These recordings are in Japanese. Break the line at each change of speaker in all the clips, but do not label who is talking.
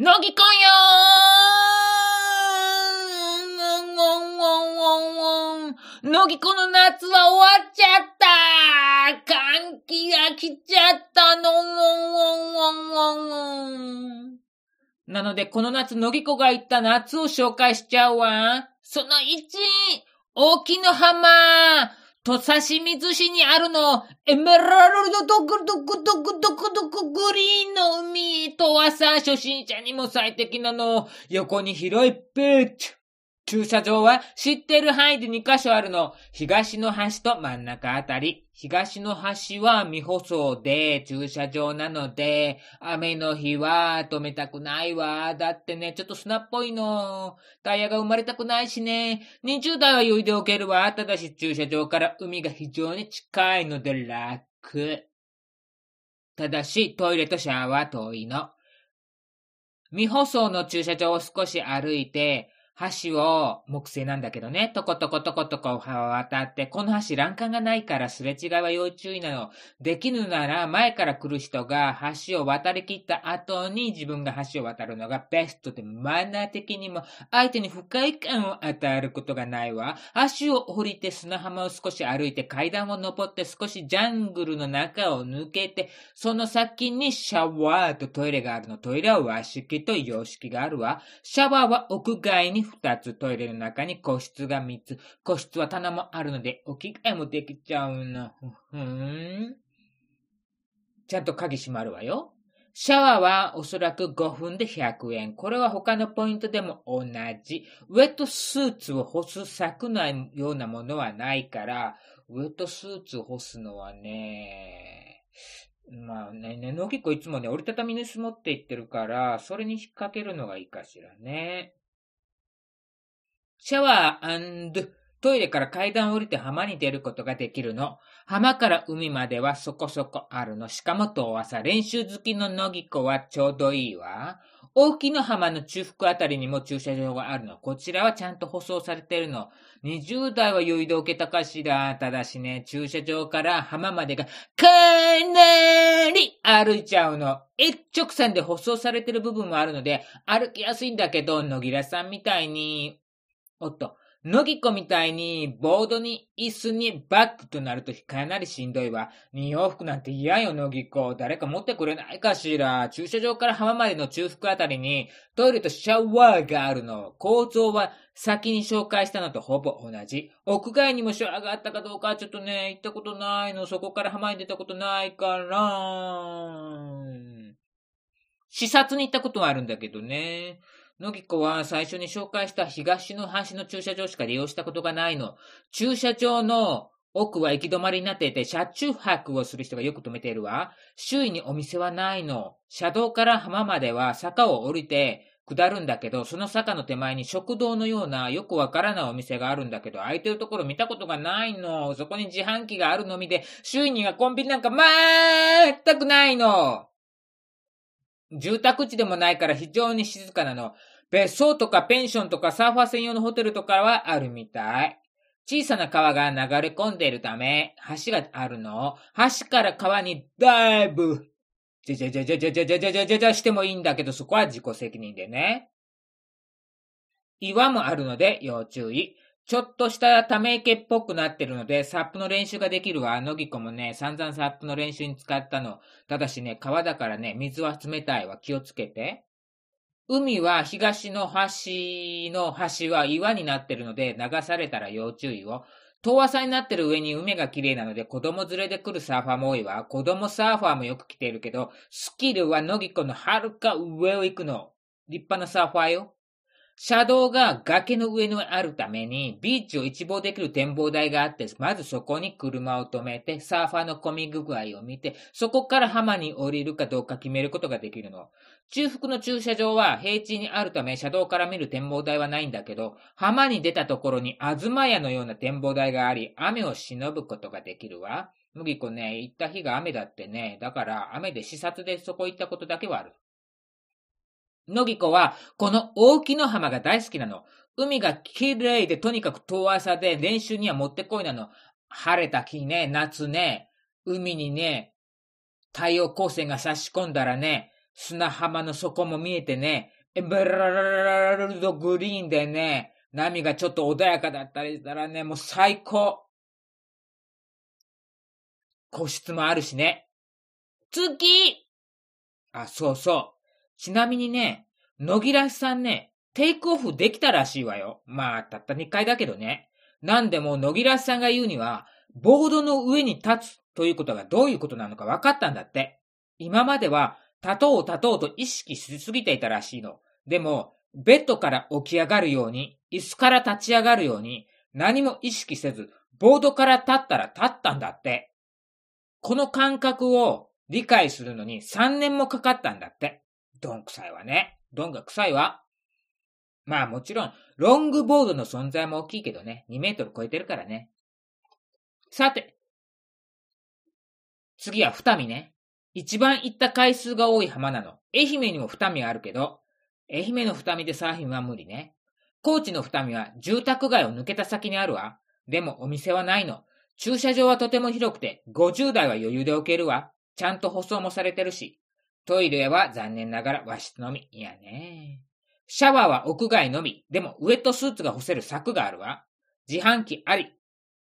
乃木くんよー乃木くんの夏は終わっちゃった。歓喜が来ちゃったの。なので、この夏、乃木子が行った夏を紹介しちゃうわ。その1、大木の浜。土佐清水市にあるの、エメラルドドクドクドクドクドクグリーンの海とはさ、初心者にも最適なの。横に広いベッチ。駐車場は知ってる範囲で2カ所あるの。東の端と真ん中あたり。東の端は未舗装で駐車場なので、雨の日は止めたくないわ。だってね、ちょっと砂っぽいの。タイヤが生まれたくないしね。20台は余裕で置けるわ。ただし駐車場から海が非常に近いので楽。ただしトイレとシャワーは遠いの。未舗装の駐車場を少し歩いて、橋を木製なんだけどね、とことことことこ渡って、この橋欄干がないからすれ違いは要注意なの。できぬなら前から来る人が橋を渡り切った後に自分が橋を渡るのがベストでマナー的にも相手に不快感を与えることがないわ。橋を降りて砂浜を少し歩いて階段を登って少しジャングルの中を抜けて、その先にシャワーとトイレがあるの。トイレは和式と洋式があるわ。シャワーは屋外に二つ、トイレの中に個室が三つ。個室は棚もあるので、置き換えもできちゃうの。ふん。ちゃんと鍵閉まるわよ。シャワーはおそらく5分で100円。これは他のポイントでも同じ。ウェットスーツを干す柵のようなものはないから、ウェットスーツを干すのはね、まあね、ね、のきこいつもね、折りたたみにす持っていってるから、それに引っ掛けるのがいいかしらね。シャワートイレから階段を降りて浜に出ることができるの。浜から海まではそこそこあるの。しかも遠朝練習好きの野木子はちょうどいいわ。大木の浜の中腹あたりにも駐車場があるの。こちらはちゃんと舗装されてるの。20代は余裕で置けたかしら。ただしね、駐車場から浜までがかなり歩いちゃうの。一直線で舗装されてる部分もあるので、歩きやすいんだけど、野木らさんみたいにおっと、のぎこみたいに、ボードに、椅子にバックとなるとかなりしんどいわ。二往復なんて嫌よ、のぎこ。誰か持ってくれないかしら。駐車場から浜までの中腹あたりに、トイレとシャワーがあるの。構造は先に紹介したのとほぼ同じ。屋外にもシャワーがあったかどうかちょっとね、行ったことないの。そこから浜に出たことないから。視察に行ったことはあるんだけどね。のぎこは最初に紹介した東の端の駐車場しか利用したことがないの。駐車場の奥は行き止まりになっていて、車中泊をする人がよく止めているわ。周囲にお店はないの。車道から浜までは坂を降りて下るんだけど、その坂の手前に食堂のようなよくわからないお店があるんだけど、空いてるところ見たことがないの。そこに自販機があるのみで、周囲にはコンビニなんかまーったくないの。住宅地でもないから非常に静かなの。別荘とかペンションとかサーファー専用のホテルとかはあるみたい。小さな川が流れ込んでいるため、橋があるの。橋から川にダイブ。じゃじゃじゃじゃじゃじゃじゃじゃじゃじゃじゃしてもいいんだけど、そこは自己責任でね。岩もあるので要注意。ちょっとしたため池っぽくなってるので、サップの練習ができるわ。のぎこもね、散々サップの練習に使ったの。ただしね、川だからね、水は冷たいわ。気をつけて。海は東の端の端は岩になってるので流されたら要注意を。遠浅になってる上に海が綺麗なので子供連れで来るサーファーも多いわ。子供サーファーもよく来ているけど、スキルは野木子の遥か上を行くの。立派なサーファーよ。車道が崖の上にあるために、ビーチを一望できる展望台があって、まずそこに車を止めて、サーファーの混み具合を見て、そこから浜に降りるかどうか決めることができるの。中腹の駐車場は平地にあるため、車道から見る展望台はないんだけど、浜に出たところに東屋のような展望台があり、雨を忍ぶことができるわ。麦子ね、行った日が雨だってね、だから雨で視察でそこ行ったことだけはある。のぎこは、この大木の浜が大好きなの。海が綺麗でとにかく遠浅で練習にはもってこいなの。晴れた日ね、夏ね、海にね、太陽光線が差し込んだらね、砂浜の底も見えてね、エメラルドグリーンでね、波がちょっと穏やかだったりしたらね、もう最高。個室もあるしね。次あ、そうそう。ちなみにね、野木らしさんね、テイクオフできたらしいわよ。まあ、たった2回だけどね。なんでも野木らしさんが言うには、ボードの上に立つということがどういうことなのか分かったんだって。今までは、立とう立とうと意識しすぎていたらしいの。でも、ベッドから起き上がるように、椅子から立ち上がるように、何も意識せず、ボードから立ったら立ったんだって。この感覚を理解するのに3年もかかったんだって。どんくさいわね。どんが臭いわ。まあもちろん、ロングボードの存在も大きいけどね、2メートル超えてるからね。さて、次は二見ね。一番行った回数が多い浜なの。愛媛にも二見あるけど、愛媛の二見でサーフィンは無理ね。高知の二見は住宅街を抜けた先にあるわ。でもお店はないの。駐車場はとても広くて、50台は余裕で置けるわ。ちゃんと舗装もされてるし。トイレは残念ながら和室のみ。いやね。シャワーは屋外のみ。でもウェットスーツが干せる柵があるわ。自販機あり。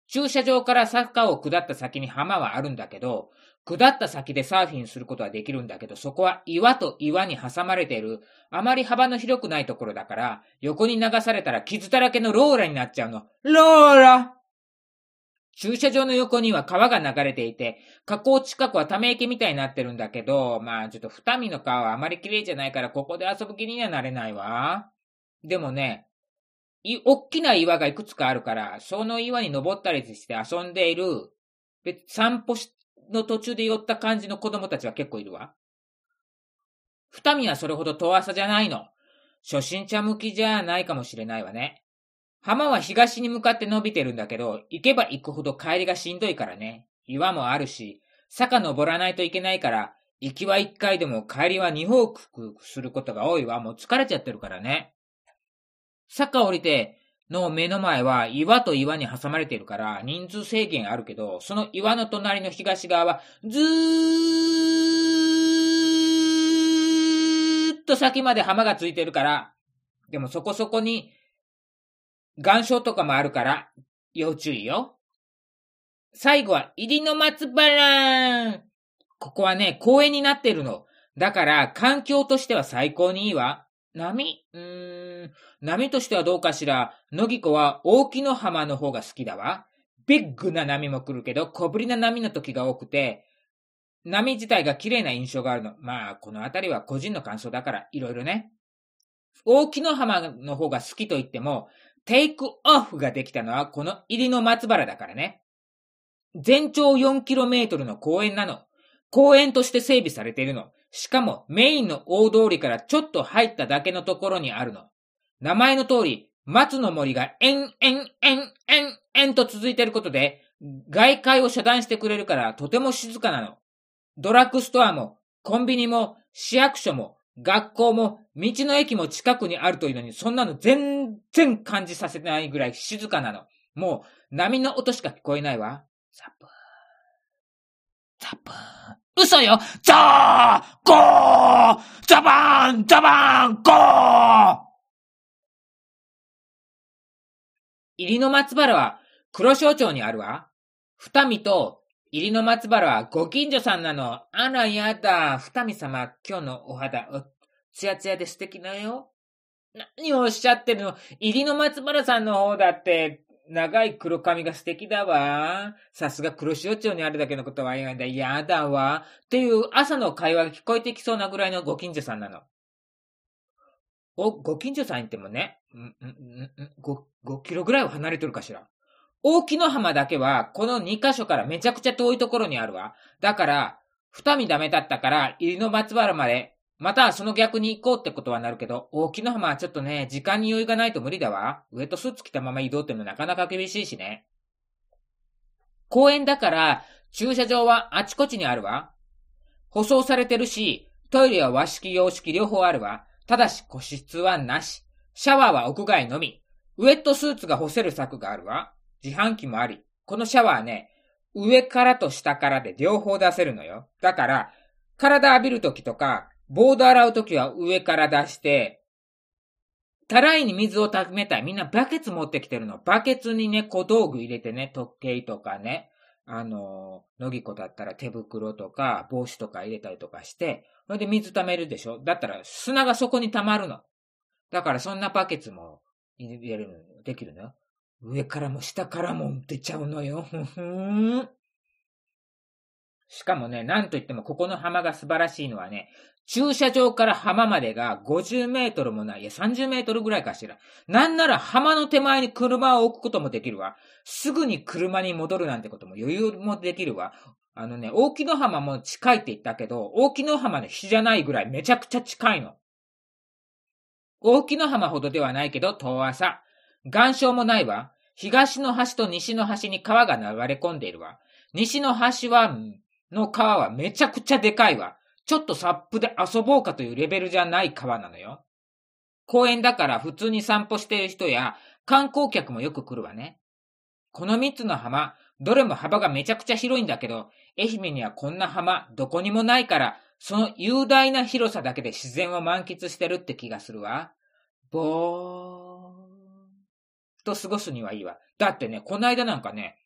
駐車場から坂を下った先に浜はあるんだけど、下った先でサーフィンすることはできるんだけど、そこは岩と岩に挟まれている、あまり幅の広くないところだから、横に流されたら傷だらけのローラになっちゃうの。ローラ駐車場の横には川が流れていて、河口近くはため池みたいになってるんだけど、まあちょっと二見の川はあまり綺麗じゃないからここで遊ぶ気にはなれないわ。でもね、い、大きな岩がいくつかあるから、その岩に登ったりして遊んでいる、で、散歩しの途中で寄った感じの子供たちは結構いるわ。二見はそれほど遠浅じゃないの。初心者向きじゃないかもしれないわね。浜は東に向かって伸びてるんだけど、行けば行くほど帰りがしんどいからね。岩もあるし、坂登らないといけないから、行きは一回でも帰りは二往復することが多いわ。もう疲れちゃってるからね。坂降りての目の前は岩と岩に挟まれてるから人数制限あるけど、その岩の隣の東側はずーっと先まで浜がついてるから、でもそこそこに岩礁とかもあるから、要注意よ。最後は、入りの松原ここはね、公園になってるの。だから、環境としては最高にいいわ。波？うーん、波としてはどうかしら。野木子は大木の浜の方が好きだわ。ビッグな波も来るけど、小ぶりな波の時が多くて、波自体が綺麗な印象があるの。まあ、このあたりは個人の感想だから、いろいろね。大木の浜の方が好きと言っても、テイクオフができたのはこの入りの松原だからね。全長 4km の公園なの。公園として整備されているの。しかもメインの大通りからちょっと入っただけのところにあるの。名前の通り、松の森が延々延々延と続いていることで、外界を遮断してくれるからとても静かなの。ドラッグストアも、コンビニも、市役所も、学校も、道の駅も近くにあるというのに、そんなの全然感じさせないぐらい静かなの。もう、波の音しか聞こえないわ。ザプー。ザプー。嘘よザーゴーザバーンザバーンゴー入野松原は黒潮町にあるわ。二見と入野松原はご近所さんなの。あら、やだ。二見様、今日のお肌、ツヤツヤで素敵だよ。何をおっしゃってるの？入りの松原さんの方だって、長い黒髪が素敵だわ。さすが黒潮町にあるだけのことは言わない。やだわ。っていう朝の会話が聞こえてきそうなぐらいのご近所さんなの。お、ご近所さん言ってもね、ん、ん、ん、5、5キロぐらいは離れてるかしら。大木の浜だけは、この2カ所からめちゃくちゃ遠いところにあるわ。だから、二見ダメだったから、入りの松原まで、またその逆に行こうってことはなるけど、大木の浜はちょっとね、時間に余裕がないと無理だわ。ウェットスーツ着たまま移動ってのなかなか厳しいしね。公園だから、駐車場はあちこちにあるわ。舗装されてるし、トイレは和式洋式両方あるわ。ただし個室はなし。シャワーは屋外のみ。ウェットスーツが干せる柵があるわ。自販機もあり、このシャワーね、上からと下からで両方出せるのよ。だから、体浴びるときとか、ボード洗うときは上から出して、たらいに水を溜めたい。みんなバケツ持ってきてるの。バケツにね、小道具入れてね、時計とかね、あの、のぎこだったら手袋とか帽子とか入れたりとかして、それで水溜めるでしょだったら砂がそこに溜まるの。だからそんなバケツも入れる、できるのよ。上からも下からも出ちゃうのよ。ふふん。しかもね、なんと言ってもここの浜が素晴らしいのはね、駐車場から浜までが50メートルもない。いや、30メートルぐらいかしら。なんなら浜の手前に車を置くこともできるわ。すぐに車に戻るなんてことも余裕もできるわ。あのね、大木の浜も近いって言ったけど、大木の浜の日じゃないぐらいめちゃくちゃ近いの。大木の浜ほどではないけど、遠浅。岩礁もないわ。東の端と西の端に川が流れ込んでいるわ。西の端は、の川はめちゃくちゃでかいわ。ちょっとサップで遊ぼうかというレベルじゃない川なのよ。公園だから普通に散歩している人や観光客もよく来るわね。この三つの浜、どれも幅がめちゃくちゃ広いんだけど、愛媛にはこんな浜どこにもないから、その雄大な広さだけで自然を満喫してるって気がするわ。ぼーと過ごすにはいいわ。だってね、この間なんかね、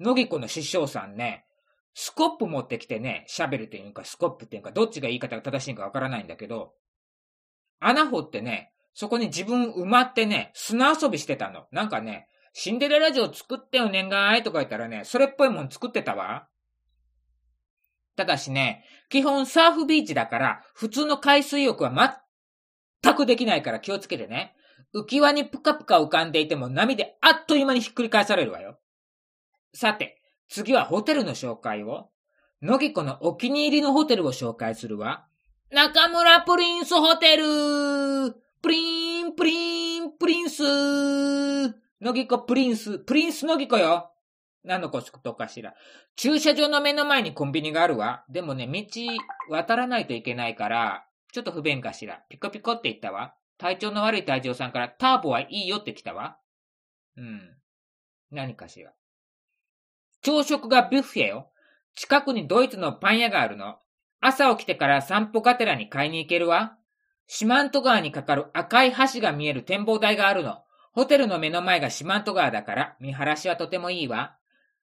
野木子の師匠さんね、スコップ持ってきてね、シャベルっていうかスコップっていうか、どっちが言い方が正しいかわからないんだけど、穴掘ってね、そこに自分埋まってね、砂遊びしてたの。なんかね、シンデレラ城作ってよ、年がいとか言ったらね、それっぽいもん作ってたわ。ただしね、基本サーフビーチだから、普通の海水浴は全くできないから気をつけてね。浮き輪にぷかぷか浮かんでいても波であっという間にひっくり返されるわよ。さて、次はホテルの紹介を。野木子のお気に入りのホテルを紹介するわ。中村プリンスホテルプリン、プリン、プリンスノギ子プリンス、プリンスノギ子よ。何のことかしら。駐車場の目の前にコンビニがあるわ。でもね、道渡らないといけないから、ちょっと不便かしら。ピコピコって言ったわ。体調の悪い隊長さんからターボはいいよって来たわ。うん。何かしら。朝食がビュッフェよ。近くにドイツのパン屋があるの。朝起きてから散歩がてらに買いに行けるわ。四万十川にかかる赤い橋が見える展望台があるの。ホテルの目の前が四万十川だから見晴らしはとてもいいわ。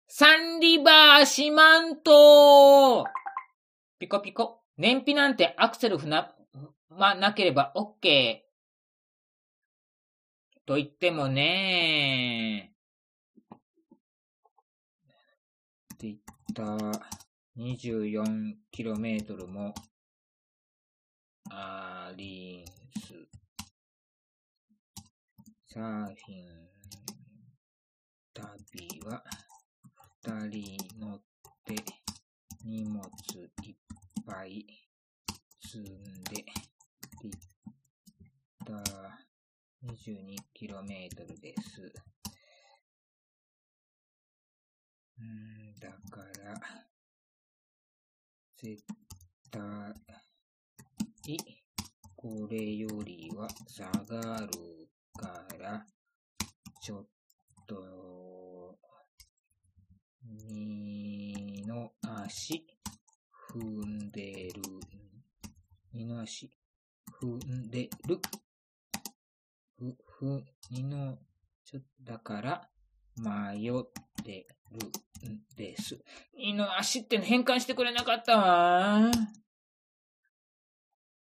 サンリバー四万十ピコピコ。燃費なんてアクセルふな、まなければオッケー。と言ってもねっていった 24km もありんす。サーフィン旅は二人乗って荷物いっぱい積んでいった 22km です。うん、だから、絶対、これよりは下がるから、ちょっと、二の足、踏んでる。二の足、踏んでる。ふ、ふ、二の、ちょ、だから、迷ってるんです。いの足って変換してくれなかったわ。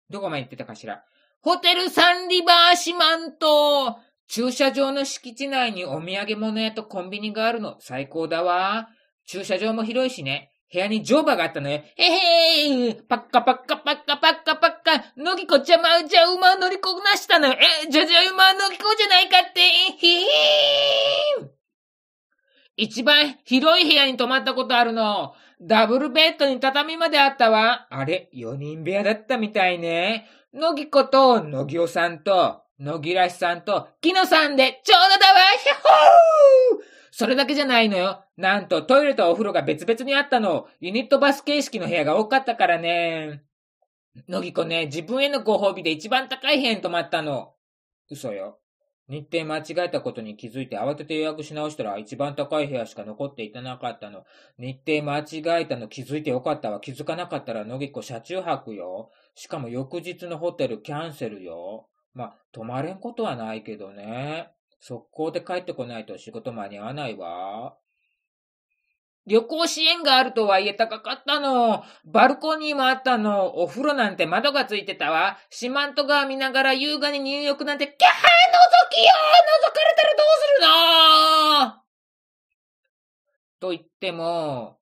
どこまで行ってたかしら。ホテルサンリバーシマント駐車場の敷地内にお土産物屋とコンビニがあるの。最高だわ。駐車場も広いしね。部屋に乗馬があったのよ。へへーパッカパッカパッカパッカのぎこちゃま、じゃ馬乗りこなしたのよ。え、じゃじゃ馬乗りこじゃないかって。へへー一番広い部屋に泊まったことあるの。ダブルベッドに畳まであったわ。あれ、四人部屋だったみたいね。のぎこと、のぎおさんと、のぎらしさんと、きのさんで、ちょうどだわひゃっほーそれだけじゃないのよ。なんと、トイレとお風呂が別々にあったの。ユニットバス形式の部屋が多かったからね。のぎこね、自分へのご褒美で一番高い部屋に泊まったの。嘘よ。日程間違えたことに気づいて慌てて予約し直したら一番高い部屋しか残っていたなかったの。日程間違えたの気づいてよかったわ。気づかなかったら野木子車中泊よ。しかも翌日のホテルキャンセルよ。ま、泊まれんことはないけどね。速攻で帰ってこないと仕事間に合わないわ。旅行支援があるとはいえ高かったの。バルコニーもあったの。お風呂なんて窓がついてたわ。四万十川見ながら優雅に入浴なんて、キャー覗きよ覗かれたらどうするのと言っても、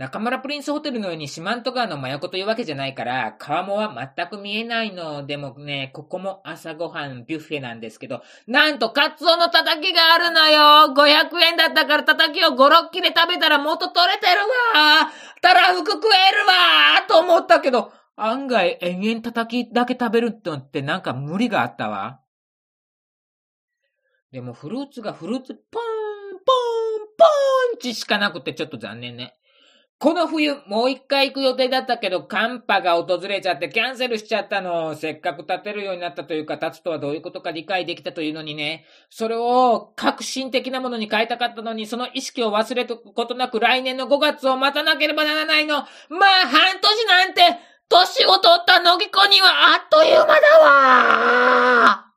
中村プリンスホテルのように四万十川の真横というわけじゃないから、川面は全く見えないの。でもね、ここも朝ごはんビュッフェなんですけど、なんとカツオのたたきがあるのよ !500 円だったからたたきを5、6切れ食べたら元取れてるわたらふく食えるわと思ったけど、案外延々たたきだけ食べるってってなんか無理があったわ。でもフルーツがフルーツポーン、ポーン、ポーンチしかなくてちょっと残念ね。この冬、もう一回行く予定だったけど、寒波が訪れちゃってキャンセルしちゃったの。せっかく立てるようになったというか、立つとはどういうことか理解できたというのにね。それを革新的なものに変えたかったのに、その意識を忘れることなく来年の5月を待たなければならないの。まあ、半年なんて、年を取った乃木子にはあっという間だわ